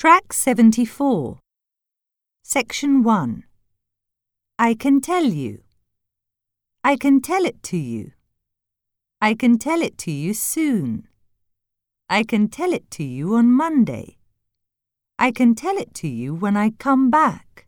Track 74. Section 1. I can tell you. I can tell it to you. I can tell it to you soon. I can tell it to you on Monday. I can tell it to you when I come back.